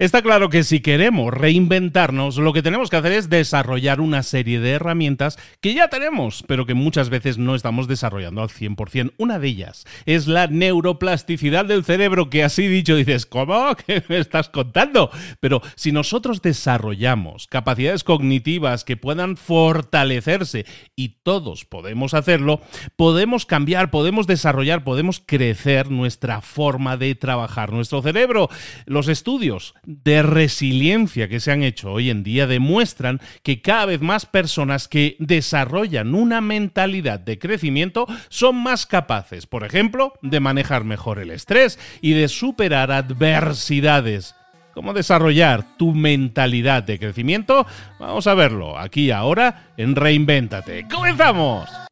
Está claro que si queremos reinventarnos, lo que tenemos que hacer es desarrollar una serie de herramientas que ya tenemos, pero que muchas veces no estamos desarrollando al 100%. Una de ellas es la neuroplasticidad del cerebro, que así dicho dices, ¿cómo? ¿Qué me estás contando? Pero si nosotros desarrollamos capacidades cognitivas que puedan fortalecerse y todos podemos hacerlo, podemos cambiar, podemos desarrollar, podemos crecer nuestra forma de trabajar nuestro cerebro. Los estudios de resiliencia que se han hecho hoy en día demuestran que cada vez más personas que desarrollan una mentalidad de crecimiento son más capaces, por ejemplo, de manejar mejor el estrés y de superar adversidades. ¿Cómo desarrollar tu mentalidad de crecimiento? Vamos a verlo aquí ahora en Reinvéntate. ¡Comenzamos!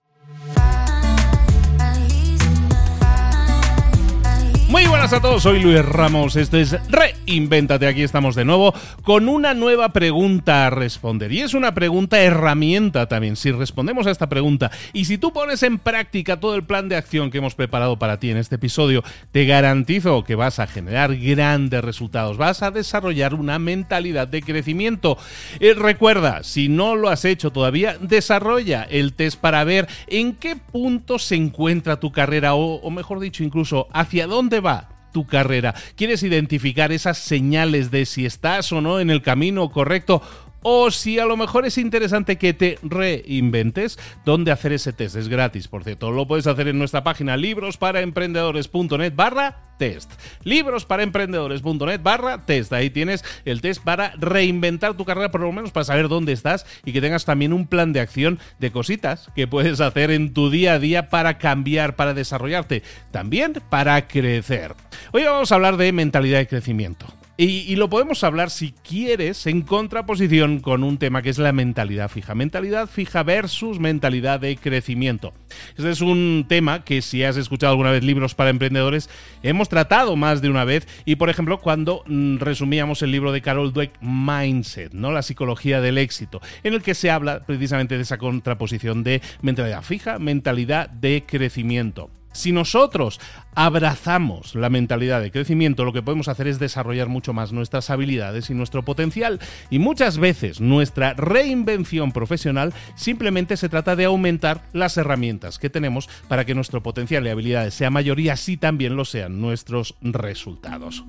Muy buenas a todos, soy Luis Ramos, esto es Reinvéntate, aquí estamos de nuevo con una nueva pregunta a responder. Y es una pregunta herramienta también, si respondemos a esta pregunta y si tú pones en práctica todo el plan de acción que hemos preparado para ti en este episodio, te garantizo que vas a generar grandes resultados, vas a desarrollar una mentalidad de crecimiento. Eh, recuerda, si no lo has hecho todavía, desarrolla el test para ver en qué punto se encuentra tu carrera o, o mejor dicho, incluso hacia dónde tu carrera. ¿Quieres identificar esas señales de si estás o no en el camino correcto o si a lo mejor es interesante que te reinventes, ¿dónde hacer ese test? Es gratis, por cierto. Lo puedes hacer en nuestra página librosparaemprendedores.net barra test. Librosparaemprendedores.net barra test. Ahí tienes el test para reinventar tu carrera, por lo menos para saber dónde estás y que tengas también un plan de acción de cositas que puedes hacer en tu día a día para cambiar, para desarrollarte, también para crecer. Hoy vamos a hablar de mentalidad de crecimiento. Y, lo podemos hablar, si quieres, en contraposición con un tema que es la mentalidad fija. Mentalidad fija versus mentalidad de crecimiento. Este es un tema que si has escuchado alguna vez libros para emprendedores, hemos tratado más de una vez. Y por ejemplo, cuando mm, resumíamos el libro de Carol Dweck, Mindset, ¿no? La psicología del éxito, en el que se habla precisamente de esa contraposición de mentalidad fija, mentalidad de crecimiento. Si nosotros abrazamos la mentalidad de crecimiento, lo que podemos hacer es desarrollar mucho más nuestras habilidades y nuestro potencial. Y muchas veces nuestra reinvención profesional simplemente se trata de aumentar las herramientas que tenemos para que nuestro potencial y habilidades sea mayor y así también lo sean nuestros resultados.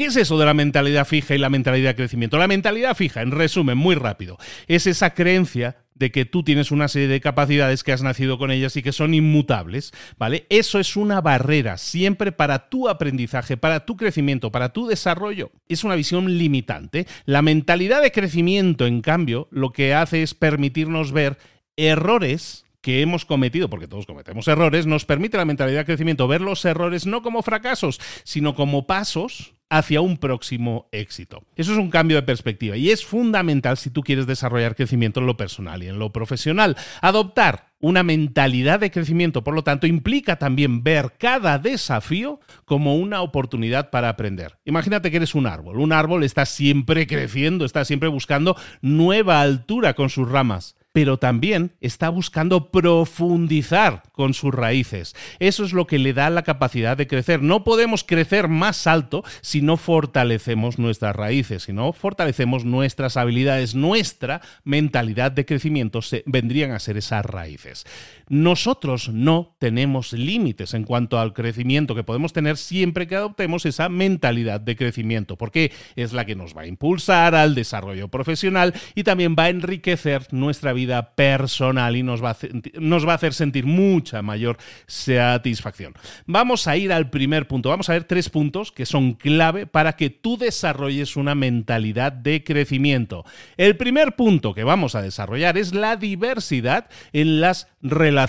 ¿Qué es eso de la mentalidad fija y la mentalidad de crecimiento? La mentalidad fija, en resumen, muy rápido, es esa creencia de que tú tienes una serie de capacidades que has nacido con ellas y que son inmutables, ¿vale? Eso es una barrera siempre para tu aprendizaje, para tu crecimiento, para tu desarrollo. Es una visión limitante. La mentalidad de crecimiento, en cambio, lo que hace es permitirnos ver errores que hemos cometido, porque todos cometemos errores, nos permite la mentalidad de crecimiento ver los errores no como fracasos, sino como pasos hacia un próximo éxito. Eso es un cambio de perspectiva y es fundamental si tú quieres desarrollar crecimiento en lo personal y en lo profesional. Adoptar una mentalidad de crecimiento, por lo tanto, implica también ver cada desafío como una oportunidad para aprender. Imagínate que eres un árbol. Un árbol está siempre creciendo, está siempre buscando nueva altura con sus ramas pero también está buscando profundizar con sus raíces. Eso es lo que le da la capacidad de crecer. No podemos crecer más alto si no fortalecemos nuestras raíces, si no fortalecemos nuestras habilidades, nuestra mentalidad de crecimiento se, vendrían a ser esas raíces. Nosotros no tenemos límites en cuanto al crecimiento que podemos tener siempre que adoptemos esa mentalidad de crecimiento, porque es la que nos va a impulsar al desarrollo profesional y también va a enriquecer nuestra vida personal y nos va, a, nos va a hacer sentir mucha mayor satisfacción. Vamos a ir al primer punto. Vamos a ver tres puntos que son clave para que tú desarrolles una mentalidad de crecimiento. El primer punto que vamos a desarrollar es la diversidad en las relaciones.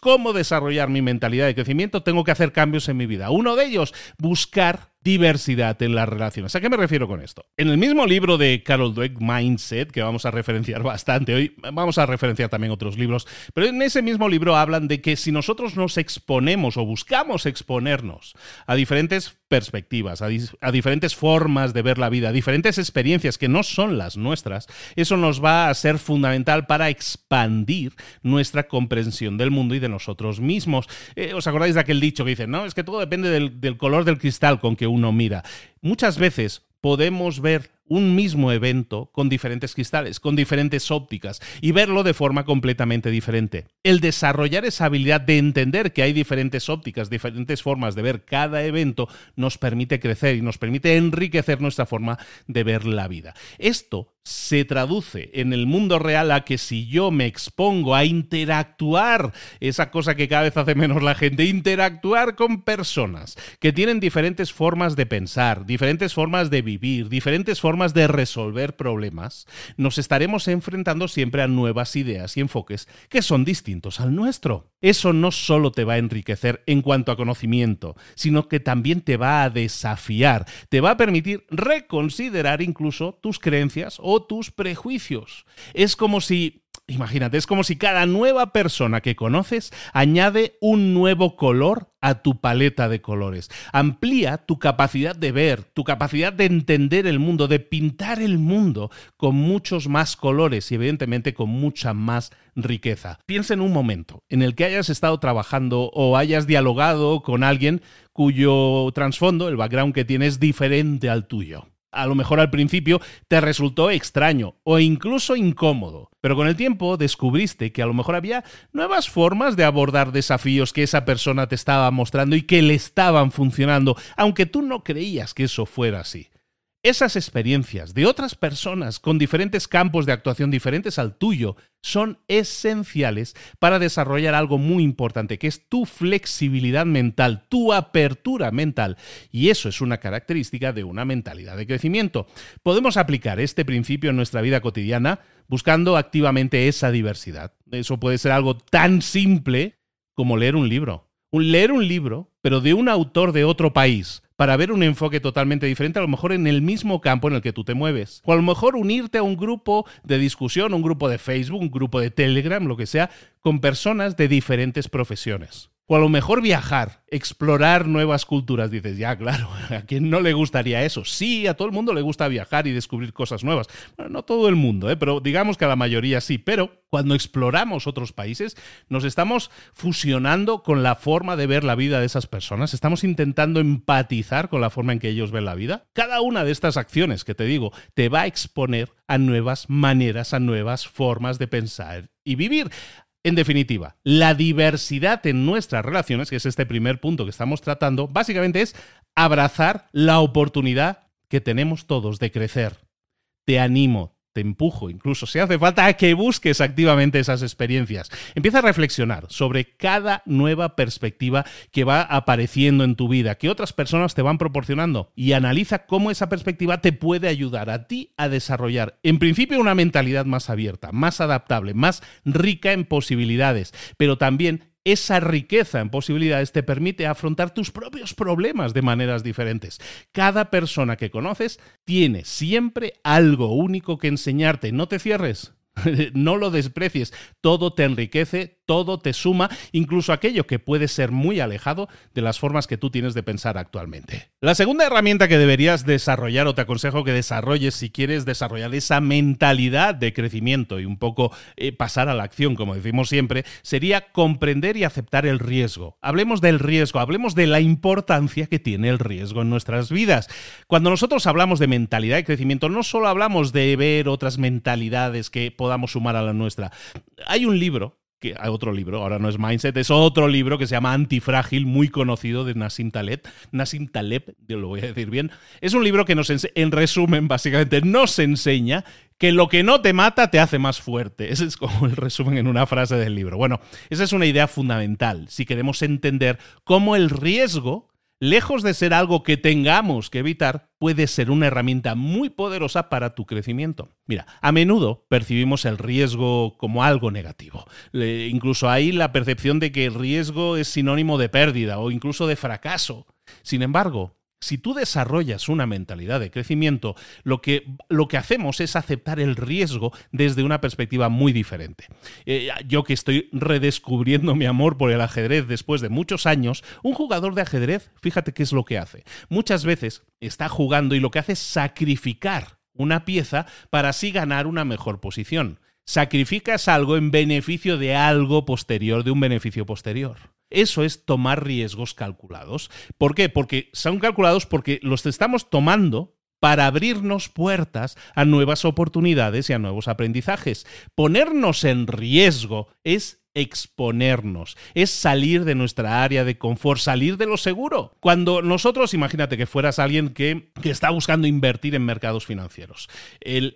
¿Cómo desarrollar mi mentalidad de crecimiento? Tengo que hacer cambios en mi vida. Uno de ellos, buscar diversidad en las relaciones. ¿A qué me refiero con esto? En el mismo libro de Carol Dweck, Mindset, que vamos a referenciar bastante hoy, vamos a referenciar también otros libros, pero en ese mismo libro hablan de que si nosotros nos exponemos o buscamos exponernos a diferentes perspectivas, a, diferentes formas de ver la vida, a diferentes experiencias que no son las nuestras, eso nos va a ser fundamental para expandir nuestra comprensión del mundo y de nosotros mismos. Eh, ¿Os acordáis de aquel dicho que dice, no, es que todo depende del, del color del cristal con que uno mira? Muchas veces podemos ver un mismo evento con diferentes cristales, con diferentes ópticas y verlo de forma completamente diferente. El desarrollar esa habilidad de entender que hay diferentes ópticas, diferentes formas de ver cada evento, nos permite crecer y nos permite enriquecer nuestra forma de ver la vida. Esto se traduce en el mundo real a que si yo me expongo a interactuar, esa cosa que cada vez hace menos la gente, interactuar con personas que tienen diferentes formas de pensar, diferentes formas de vivir, diferentes formas de resolver problemas, nos estaremos enfrentando siempre a nuevas ideas y enfoques que son distintos al nuestro. Eso no solo te va a enriquecer en cuanto a conocimiento, sino que también te va a desafiar, te va a permitir reconsiderar incluso tus creencias o tus prejuicios. Es como si Imagínate, es como si cada nueva persona que conoces añade un nuevo color a tu paleta de colores. Amplía tu capacidad de ver, tu capacidad de entender el mundo, de pintar el mundo con muchos más colores y evidentemente con mucha más riqueza. Piensa en un momento en el que hayas estado trabajando o hayas dialogado con alguien cuyo trasfondo, el background que tienes, es diferente al tuyo a lo mejor al principio te resultó extraño o incluso incómodo, pero con el tiempo descubriste que a lo mejor había nuevas formas de abordar desafíos que esa persona te estaba mostrando y que le estaban funcionando, aunque tú no creías que eso fuera así. Esas experiencias de otras personas con diferentes campos de actuación diferentes al tuyo son esenciales para desarrollar algo muy importante, que es tu flexibilidad mental, tu apertura mental. Y eso es una característica de una mentalidad de crecimiento. Podemos aplicar este principio en nuestra vida cotidiana buscando activamente esa diversidad. Eso puede ser algo tan simple como leer un libro. leer un libro, pero de un autor de otro país para ver un enfoque totalmente diferente, a lo mejor en el mismo campo en el que tú te mueves. O a lo mejor unirte a un grupo de discusión, un grupo de Facebook, un grupo de Telegram, lo que sea, con personas de diferentes profesiones. O a lo mejor viajar, explorar nuevas culturas. Dices, ya, claro, ¿a quién no le gustaría eso? Sí, a todo el mundo le gusta viajar y descubrir cosas nuevas. No todo el mundo, ¿eh? pero digamos que a la mayoría sí. Pero cuando exploramos otros países, nos estamos fusionando con la forma de ver la vida de esas personas. Estamos intentando empatizar con la forma en que ellos ven la vida. Cada una de estas acciones que te digo te va a exponer a nuevas maneras, a nuevas formas de pensar y vivir. En definitiva, la diversidad en nuestras relaciones, que es este primer punto que estamos tratando, básicamente es abrazar la oportunidad que tenemos todos de crecer. Te animo, te empujo, incluso si hace falta, a que busques activamente esas experiencias. Empieza a reflexionar sobre cada nueva perspectiva que va apareciendo en tu vida, que otras personas te van proporcionando, y analiza cómo esa perspectiva te puede ayudar a ti a desarrollar, en principio, una mentalidad más abierta, más adaptable, más rica en posibilidades, pero también esa riqueza en posibilidades te permite afrontar tus propios problemas de maneras diferentes. Cada persona que conoces tiene siempre algo único que enseñarte. No te cierres. no lo desprecies, todo te enriquece, todo te suma, incluso aquello que puede ser muy alejado de las formas que tú tienes de pensar actualmente. La segunda herramienta que deberías desarrollar o te aconsejo que desarrolles si quieres desarrollar esa mentalidad de crecimiento y un poco eh, pasar a la acción, como decimos siempre, sería comprender y aceptar el riesgo. Hablemos del riesgo, hablemos de la importancia que tiene el riesgo en nuestras vidas. Cuando nosotros hablamos de mentalidad de crecimiento, no solo hablamos de ver otras mentalidades que podamos sumar a la nuestra. Hay un libro que hay otro libro, ahora no es Mindset, es otro libro que se llama Antifrágil, muy conocido de Nassim Taleb. Nassim Taleb, lo voy a decir bien. Es un libro que nos, en resumen, básicamente, nos enseña que lo que no te mata te hace más fuerte. Ese es como el resumen en una frase del libro. Bueno, esa es una idea fundamental si queremos entender cómo el riesgo lejos de ser algo que tengamos que evitar, puede ser una herramienta muy poderosa para tu crecimiento. Mira, a menudo percibimos el riesgo como algo negativo. incluso hay la percepción de que el riesgo es sinónimo de pérdida o incluso de fracaso. Sin embargo, Si tú desarrollas una mentalidad de crecimiento, lo que, lo que hacemos es aceptar el riesgo desde una perspectiva muy diferente. Eh, yo que estoy redescubriendo mi amor por el ajedrez después de muchos años, un jugador de ajedrez, fíjate qué es lo que hace. Muchas veces está jugando y lo que hace es sacrificar una pieza para así ganar una mejor posición. Sacrificas algo en beneficio de algo posterior, de un beneficio posterior. Eso es tomar riesgos calculados. ¿Por qué? Porque son calculados porque los estamos tomando para abrirnos puertas a nuevas oportunidades y a nuevos aprendizajes. Ponernos en riesgo es exponernos, es salir de nuestra área de confort, salir de lo seguro. Cuando nosotros, imagínate que fueras alguien que, está buscando invertir en mercados financieros.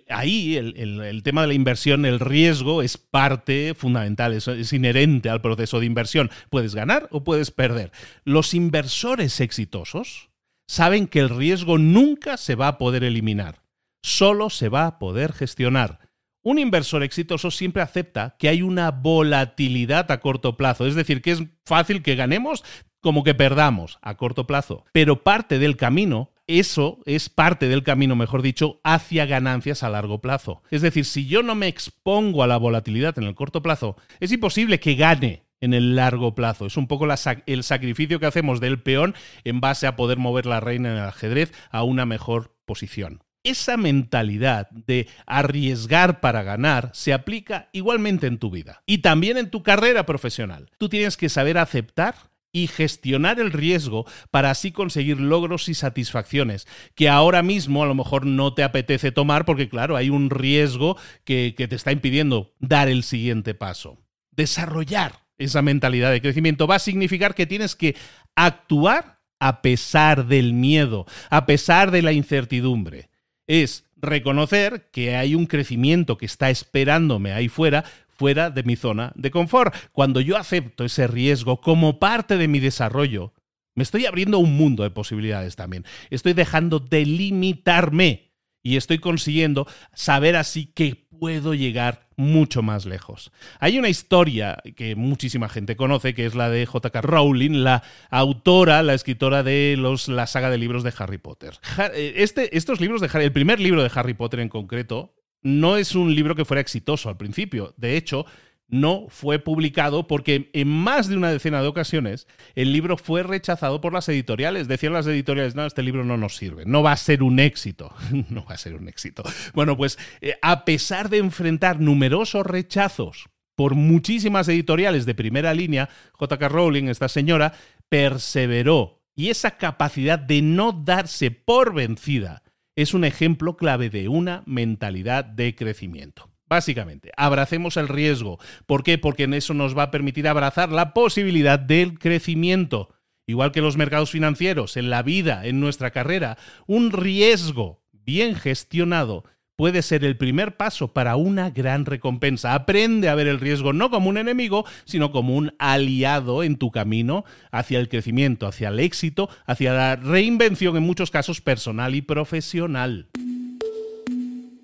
ahí el, tema de la inversión, el riesgo es parte fundamental, es inherente al proceso de inversión. Puedes ganar o puedes perder. Los inversores exitosos saben que el riesgo nunca se va a poder eliminar, solo se va a poder gestionar. Un inversor exitoso siempre acepta que hay una volatilidad a corto plazo, es decir, que es fácil que ganemos como que perdamos a corto plazo, pero parte del camino eso es parte del camino, mejor dicho, hacia ganancias a largo plazo. Es decir, si yo no me expongo a la volatilidad en el corto plazo, es imposible que gane en el largo plazo. Es un poco el sacrificio que hacemos del peón en base a poder mover la reina en el ajedrez a una mejor posición esa mentalidad de arriesgar para ganar se aplica igualmente en tu vida y también en tu carrera profesional. Tú tienes que saber aceptar y gestionar el riesgo para así conseguir logros y satisfacciones que ahora mismo a lo mejor no te apetece tomar porque claro, hay un riesgo que, que te está impidiendo dar el siguiente paso. Desarrollar esa mentalidad de crecimiento va a significar que tienes que actuar a pesar del miedo, a pesar de la incertidumbre es reconocer que hay un crecimiento que está esperándome ahí fuera, fuera de mi zona de confort. Cuando yo acepto ese riesgo como parte de mi desarrollo, me estoy abriendo un mundo de posibilidades también. Estoy dejando de limitarme y estoy consiguiendo saber así que puedo llegar mucho más lejos. Hay una historia que muchísima gente conoce, que es la de J.K. Rowling, la autora, la escritora de los, la saga de libros de Harry Potter. Eh, este, estos libros de Harry, el primer libro de Harry Potter en concreto, no es un libro que fuera exitoso al principio. De hecho, no fue publicado porque en más de una decena de ocasiones el libro fue rechazado por las editoriales. Decían las editoriales, no, este libro no nos sirve, no va a ser un éxito, no va a ser un éxito. Bueno, pues eh, a pesar de enfrentar numerosos rechazos por muchísimas editoriales de primera línea, JK Rowling, esta señora, perseveró y esa capacidad de no darse por vencida es un ejemplo clave de una mentalidad de crecimiento. Básicamente, abracemos el riesgo. ¿Por qué? Porque en eso nos va a permitir abrazar la posibilidad del crecimiento. Igual que los mercados financieros, en la vida, en nuestra carrera, un riesgo bien gestionado puede ser el primer paso para una gran recompensa. Aprende a ver el riesgo no como un enemigo, sino como un aliado en tu camino hacia el crecimiento, hacia el éxito, hacia la reinvención en muchos casos personal y profesional.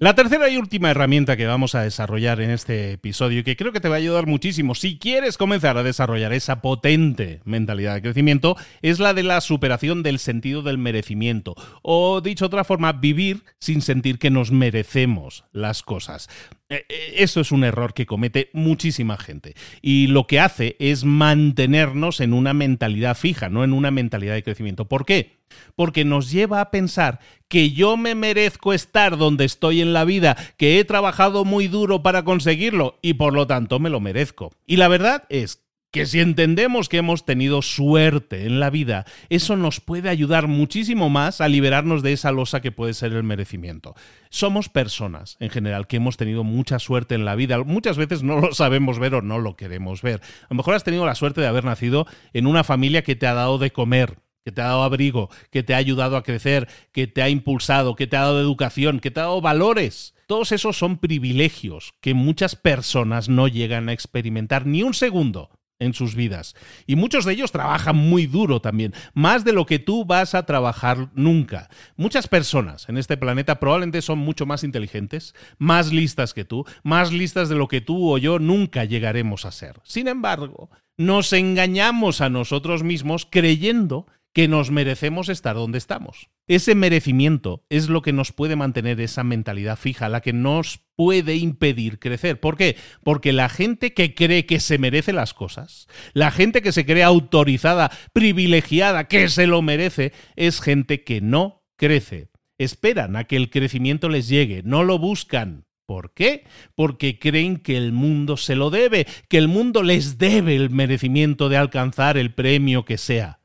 La tercera y última herramienta que vamos a desarrollar en este episodio y que creo que te va a ayudar muchísimo si quieres comenzar a desarrollar esa potente mentalidad de crecimiento es la de la superación del sentido del merecimiento o dicho otra forma vivir sin sentir que nos merecemos las cosas. Eh, eh, eso es un error que comete muchísima gente y lo que hace es mantenernos en una mentalidad fija, no en una mentalidad de crecimiento. ¿Por qué? Porque nos lleva a pensar que yo me merezco estar donde estoy en la vida, que he trabajado muy duro para conseguirlo y por lo tanto me lo merezco. Y la verdad es que si entendemos que hemos tenido suerte en la vida, eso nos puede ayudar muchísimo más a liberarnos de esa losa que puede ser el merecimiento. Somos personas, en general, que hemos tenido mucha suerte en la vida. Muchas veces no lo sabemos ver o no lo queremos ver. A lo mejor has tenido la suerte de haber nacido en una familia que te ha dado de comer, que te ha dado abrigo, que te ha ayudado a crecer, que te ha impulsado, que te ha dado educación, que te ha dado valores. Todos esos son privilegios que muchas personas no llegan a experimentar ni un segundo en sus vidas. Y muchos de ellos trabajan muy duro también, más de lo que tú vas a trabajar nunca. Muchas personas en este planeta probablemente son mucho más inteligentes, más listas que tú, más listas de lo que tú o yo nunca llegaremos a ser. Sin embargo, nos engañamos a nosotros mismos creyendo que nos merecemos estar donde estamos. Ese merecimiento es lo que nos puede mantener esa mentalidad fija, la que nos puede impedir crecer. ¿Por qué? Porque la gente que cree que se merece las cosas, la gente que se cree autorizada, privilegiada, que se lo merece, es gente que no crece. Esperan a que el crecimiento les llegue, no lo buscan. ¿Por qué? Porque creen que el mundo se lo debe, que el mundo les debe el merecimiento de alcanzar el premio que sea.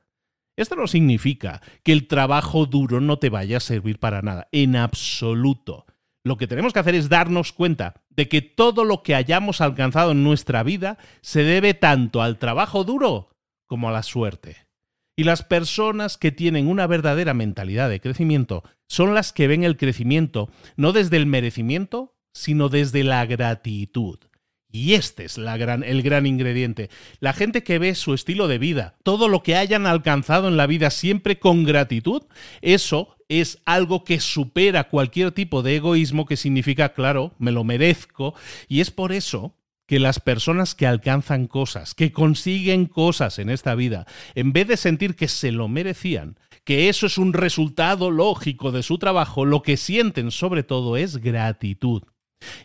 Esto no significa que el trabajo duro no te vaya a servir para nada, en absoluto. Lo que tenemos que hacer es darnos cuenta de que todo lo que hayamos alcanzado en nuestra vida se debe tanto al trabajo duro como a la suerte. Y las personas que tienen una verdadera mentalidad de crecimiento son las que ven el crecimiento no desde el merecimiento, sino desde la gratitud. Y este es el gran ingrediente. La gente que ve su estilo de vida, todo lo que hayan alcanzado en la vida siempre con gratitud, eso es algo que supera cualquier tipo de egoísmo que significa, claro, me lo merezco. Y es por eso que las personas que alcanzan cosas, que consiguen cosas en esta vida, en vez de sentir que se lo merecían, que eso es un resultado lógico de su trabajo, lo que sienten sobre todo es gratitud.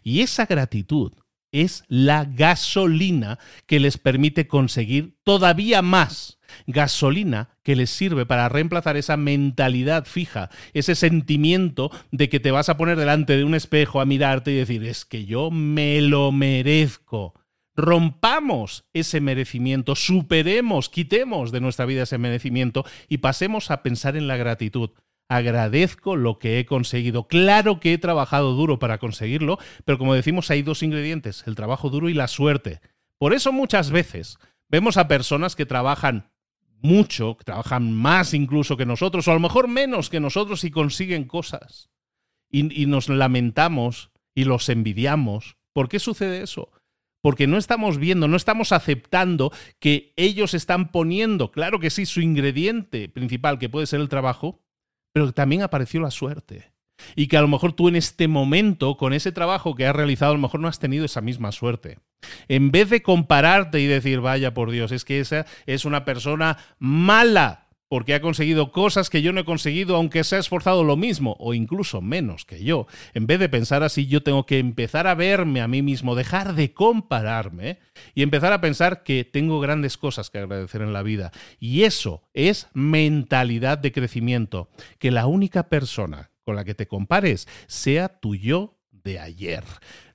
Y esa gratitud es la gasolina que les permite conseguir todavía más. Gasolina que les sirve para reemplazar esa mentalidad fija, ese sentimiento de que te vas a poner delante de un espejo a mirarte y decir, es que yo me lo merezco. Rompamos ese merecimiento, superemos, quitemos de nuestra vida ese merecimiento y pasemos a pensar en la gratitud agradezco lo que he conseguido. Claro que he trabajado duro para conseguirlo, pero como decimos hay dos ingredientes, el trabajo duro y la suerte. Por eso muchas veces vemos a personas que trabajan mucho, que trabajan más incluso que nosotros, o a lo mejor menos que nosotros y consiguen cosas. Y, y nos lamentamos y los envidiamos. ¿Por qué sucede eso? porque no estamos viendo, no estamos aceptando que ellos están poniendo, claro que sí, su ingrediente principal, que puede ser el trabajo, pero también apareció la suerte. Y que a lo mejor tú en este momento, con ese trabajo que has realizado, a lo mejor no has tenido esa misma suerte. En vez de compararte y decir, vaya por Dios, es que esa es una persona mala, porque ha conseguido cosas que yo no he conseguido, aunque se ha esforzado lo mismo o incluso menos que yo. En vez de pensar así, yo tengo que empezar a verme a mí mismo, dejar de compararme y empezar a pensar que tengo grandes cosas que agradecer en la vida. Y eso es mentalidad de crecimiento, que la única persona con la que te compares sea tu yo de ayer.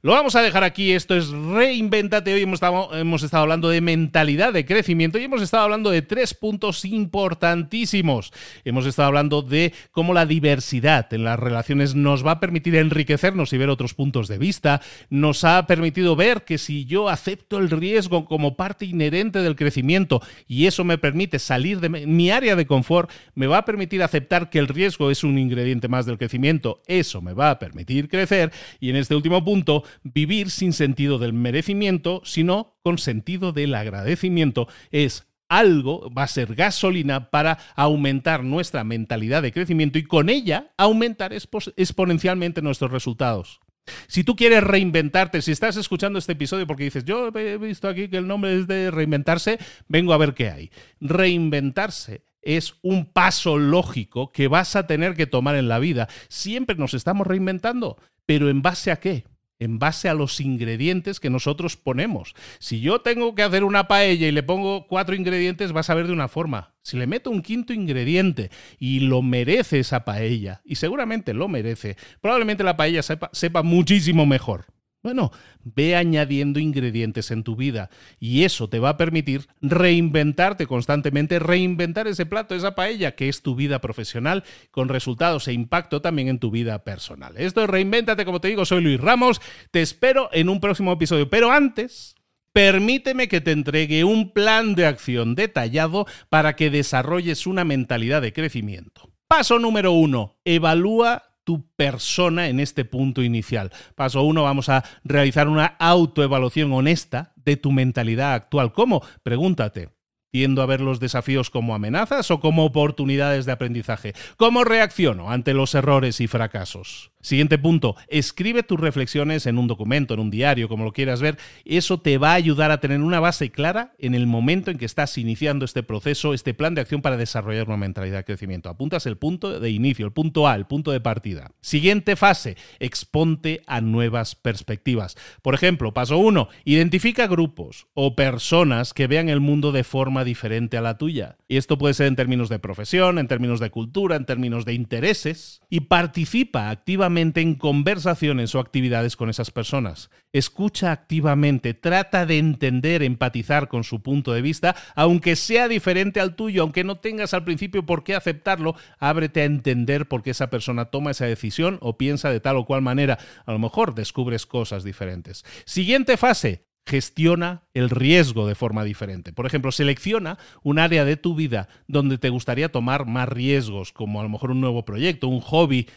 Lo vamos a dejar aquí, esto es Reinventate. Hoy hemos estado, hemos estado hablando de mentalidad de crecimiento y hemos estado hablando de tres puntos importantísimos. Hemos estado hablando de cómo la diversidad en las relaciones nos va a permitir enriquecernos y ver otros puntos de vista. Nos ha permitido ver que si yo acepto el riesgo como parte inherente del crecimiento y eso me permite salir de mi área de confort, me va a permitir aceptar que el riesgo es un ingrediente más del crecimiento. Eso me va a permitir crecer y en este último punto vivir sin sentido del merecimiento, sino con sentido del agradecimiento. Es algo, va a ser gasolina para aumentar nuestra mentalidad de crecimiento y con ella aumentar exponencialmente nuestros resultados. Si tú quieres reinventarte, si estás escuchando este episodio porque dices, yo he visto aquí que el nombre es de reinventarse, vengo a ver qué hay. Reinventarse es un paso lógico que vas a tener que tomar en la vida. Siempre nos estamos reinventando, pero ¿en base a qué? En base a los ingredientes que nosotros ponemos. Si yo tengo que hacer una paella y le pongo cuatro ingredientes, vas a ver de una forma. Si le meto un quinto ingrediente y lo merece esa paella, y seguramente lo merece, probablemente la paella sepa, sepa muchísimo mejor. Bueno, ve añadiendo ingredientes en tu vida y eso te va a permitir reinventarte constantemente, reinventar ese plato, esa paella que es tu vida profesional, con resultados e impacto también en tu vida personal. Esto es Reinvéntate, como te digo, soy Luis Ramos, te espero en un próximo episodio, pero antes... Permíteme que te entregue un plan de acción detallado para que desarrolles una mentalidad de crecimiento. Paso número uno, evalúa tu persona en este punto inicial. Paso uno, vamos a realizar una autoevaluación honesta de tu mentalidad actual. ¿Cómo? Pregúntate. ¿Tiendo a ver los desafíos como amenazas o como oportunidades de aprendizaje? ¿Cómo reacciono ante los errores y fracasos? Siguiente punto, escribe tus reflexiones en un documento, en un diario, como lo quieras ver. Eso te va a ayudar a tener una base clara en el momento en que estás iniciando este proceso, este plan de acción para desarrollar una mentalidad de crecimiento. Apuntas el punto de inicio, el punto A, el punto de partida. Siguiente fase, exponte a nuevas perspectivas. Por ejemplo, paso 1, identifica grupos o personas que vean el mundo de forma diferente a la tuya. Y esto puede ser en términos de profesión, en términos de cultura, en términos de intereses. Y participa activamente en conversaciones o actividades con esas personas. Escucha activamente, trata de entender, empatizar con su punto de vista, aunque sea diferente al tuyo, aunque no tengas al principio por qué aceptarlo, ábrete a entender por qué esa persona toma esa decisión o piensa de tal o cual manera. A lo mejor descubres cosas diferentes. Siguiente fase, gestiona el riesgo de forma diferente. Por ejemplo, selecciona un área de tu vida donde te gustaría tomar más riesgos, como a lo mejor un nuevo proyecto, un hobby,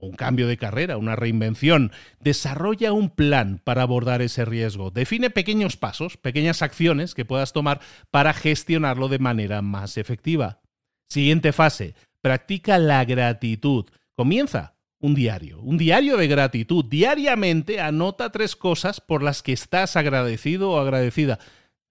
un cambio de carrera, una reinvención. Desarrolla un plan para abordar ese riesgo. Define pequeños pasos, pequeñas acciones que puedas tomar para gestionarlo de manera más efectiva. Siguiente fase, practica la gratitud. Comienza un diario, un diario de gratitud. Diariamente anota tres cosas por las que estás agradecido o agradecida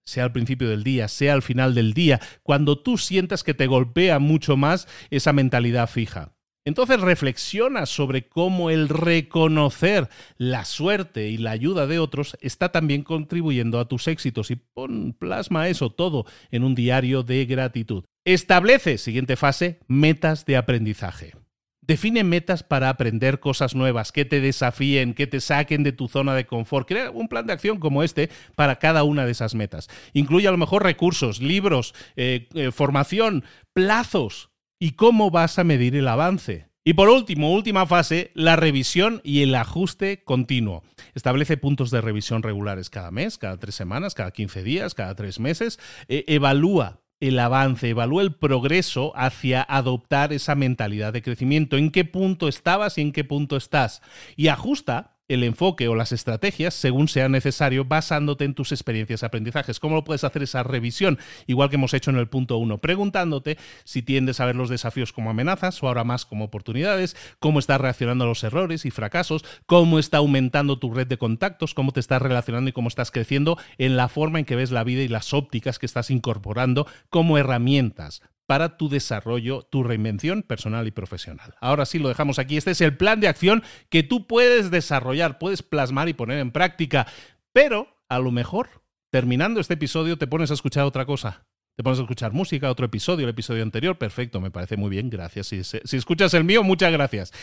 sea al principio del día, sea al final del día, cuando tú sientas que te golpea mucho más esa mentalidad fija. Entonces reflexiona sobre cómo el reconocer la suerte y la ayuda de otros está también contribuyendo a tus éxitos y pon plasma eso todo en un diario de gratitud. Establece, siguiente fase, metas de aprendizaje. Define metas para aprender cosas nuevas, que te desafíen, que te saquen de tu zona de confort. Crea un plan de acción como este para cada una de esas metas. Incluye a lo mejor recursos, libros, eh, eh, formación, plazos y cómo vas a medir el avance. Y por último, última fase, la revisión y el ajuste continuo. Establece puntos de revisión regulares cada mes, cada tres semanas, cada 15 días, cada tres meses. E, evalúa el avance, evalúa el progreso hacia adoptar esa mentalidad de crecimiento, en qué punto estabas y en qué punto estás. Y ajusta el enfoque o las estrategias según sea necesario, basándote en tus experiencias y aprendizajes. ¿Cómo lo puedes hacer esa revisión? Igual que hemos hecho en el punto 1, preguntándote si tiendes a ver los desafíos como amenazas o ahora más como oportunidades, cómo estás reaccionando a los errores y fracasos, cómo está aumentando tu red de contactos, cómo te estás relacionando y cómo estás creciendo en la forma en que ves la vida y las ópticas que estás incorporando como herramientas para tu desarrollo, tu reinvención personal y profesional. Ahora sí lo dejamos aquí. Este es el plan de acción que tú puedes desarrollar, puedes plasmar y poner en práctica. Pero a lo mejor, terminando este episodio, te pones a escuchar otra cosa. Te pones a escuchar música, otro episodio, el episodio anterior. Perfecto, me parece muy bien, gracias. Si, si escuchas el mío, muchas gracias.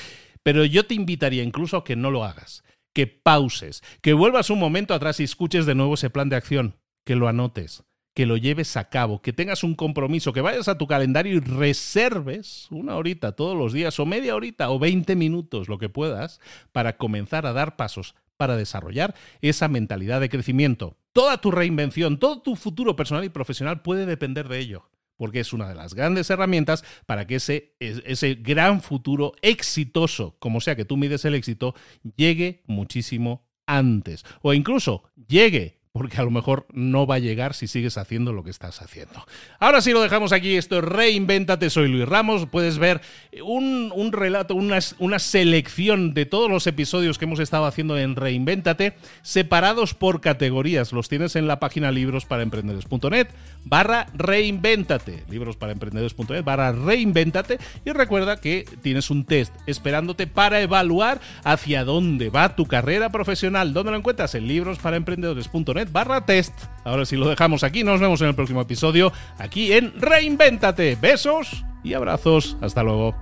Pero yo te invitaría incluso a que no lo hagas, que pauses, que vuelvas un momento atrás y escuches de nuevo ese plan de acción, que lo anotes que lo lleves a cabo, que tengas un compromiso, que vayas a tu calendario y reserves una horita todos los días, o media horita, o 20 minutos, lo que puedas, para comenzar a dar pasos para desarrollar esa mentalidad de crecimiento. Toda tu reinvención, todo tu futuro personal y profesional puede depender de ello, porque es una de las grandes herramientas para que ese, ese gran futuro exitoso, como sea que tú mides el éxito, llegue muchísimo antes, o incluso llegue porque a lo mejor no va a llegar si sigues haciendo lo que estás haciendo. Ahora sí lo dejamos aquí, esto es Reinvéntate, soy Luis Ramos, puedes ver un, relato, una, una, selección de todos los episodios que hemos estado haciendo en Reinvéntate, separados por categorías, los tienes en la página librosparaemprendedores.net barra Reinvéntate, librosparaemprendedores.net barra Reinvéntate, y recuerda que tienes un test esperándote para evaluar hacia dónde va tu carrera profesional, ¿dónde lo encuentras? En librosparaemprendedores.net barra test. Ahora sí lo dejamos aquí, nos vemos en el próximo episodio aquí en Reinvéntate. Besos y abrazos. Hasta luego.